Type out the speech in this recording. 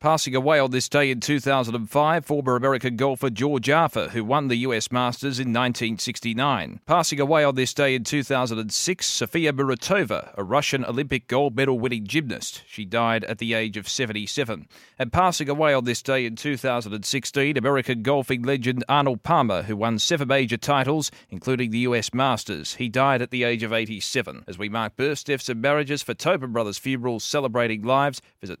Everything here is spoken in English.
Passing away on this day in 2005, former American golfer George Archer, who won the US Masters in 1969. Passing away on this day in 2006, Sofia Muratova, a Russian Olympic gold medal winning gymnast. She died at the age of 77. And passing away on this day in 2016, American golfing legend Arnold Palmer, who won seven major titles, including the US Masters. He died at the age of 87. As we mark births, deaths, and marriages for Tobin Brothers Funerals celebrating lives, visit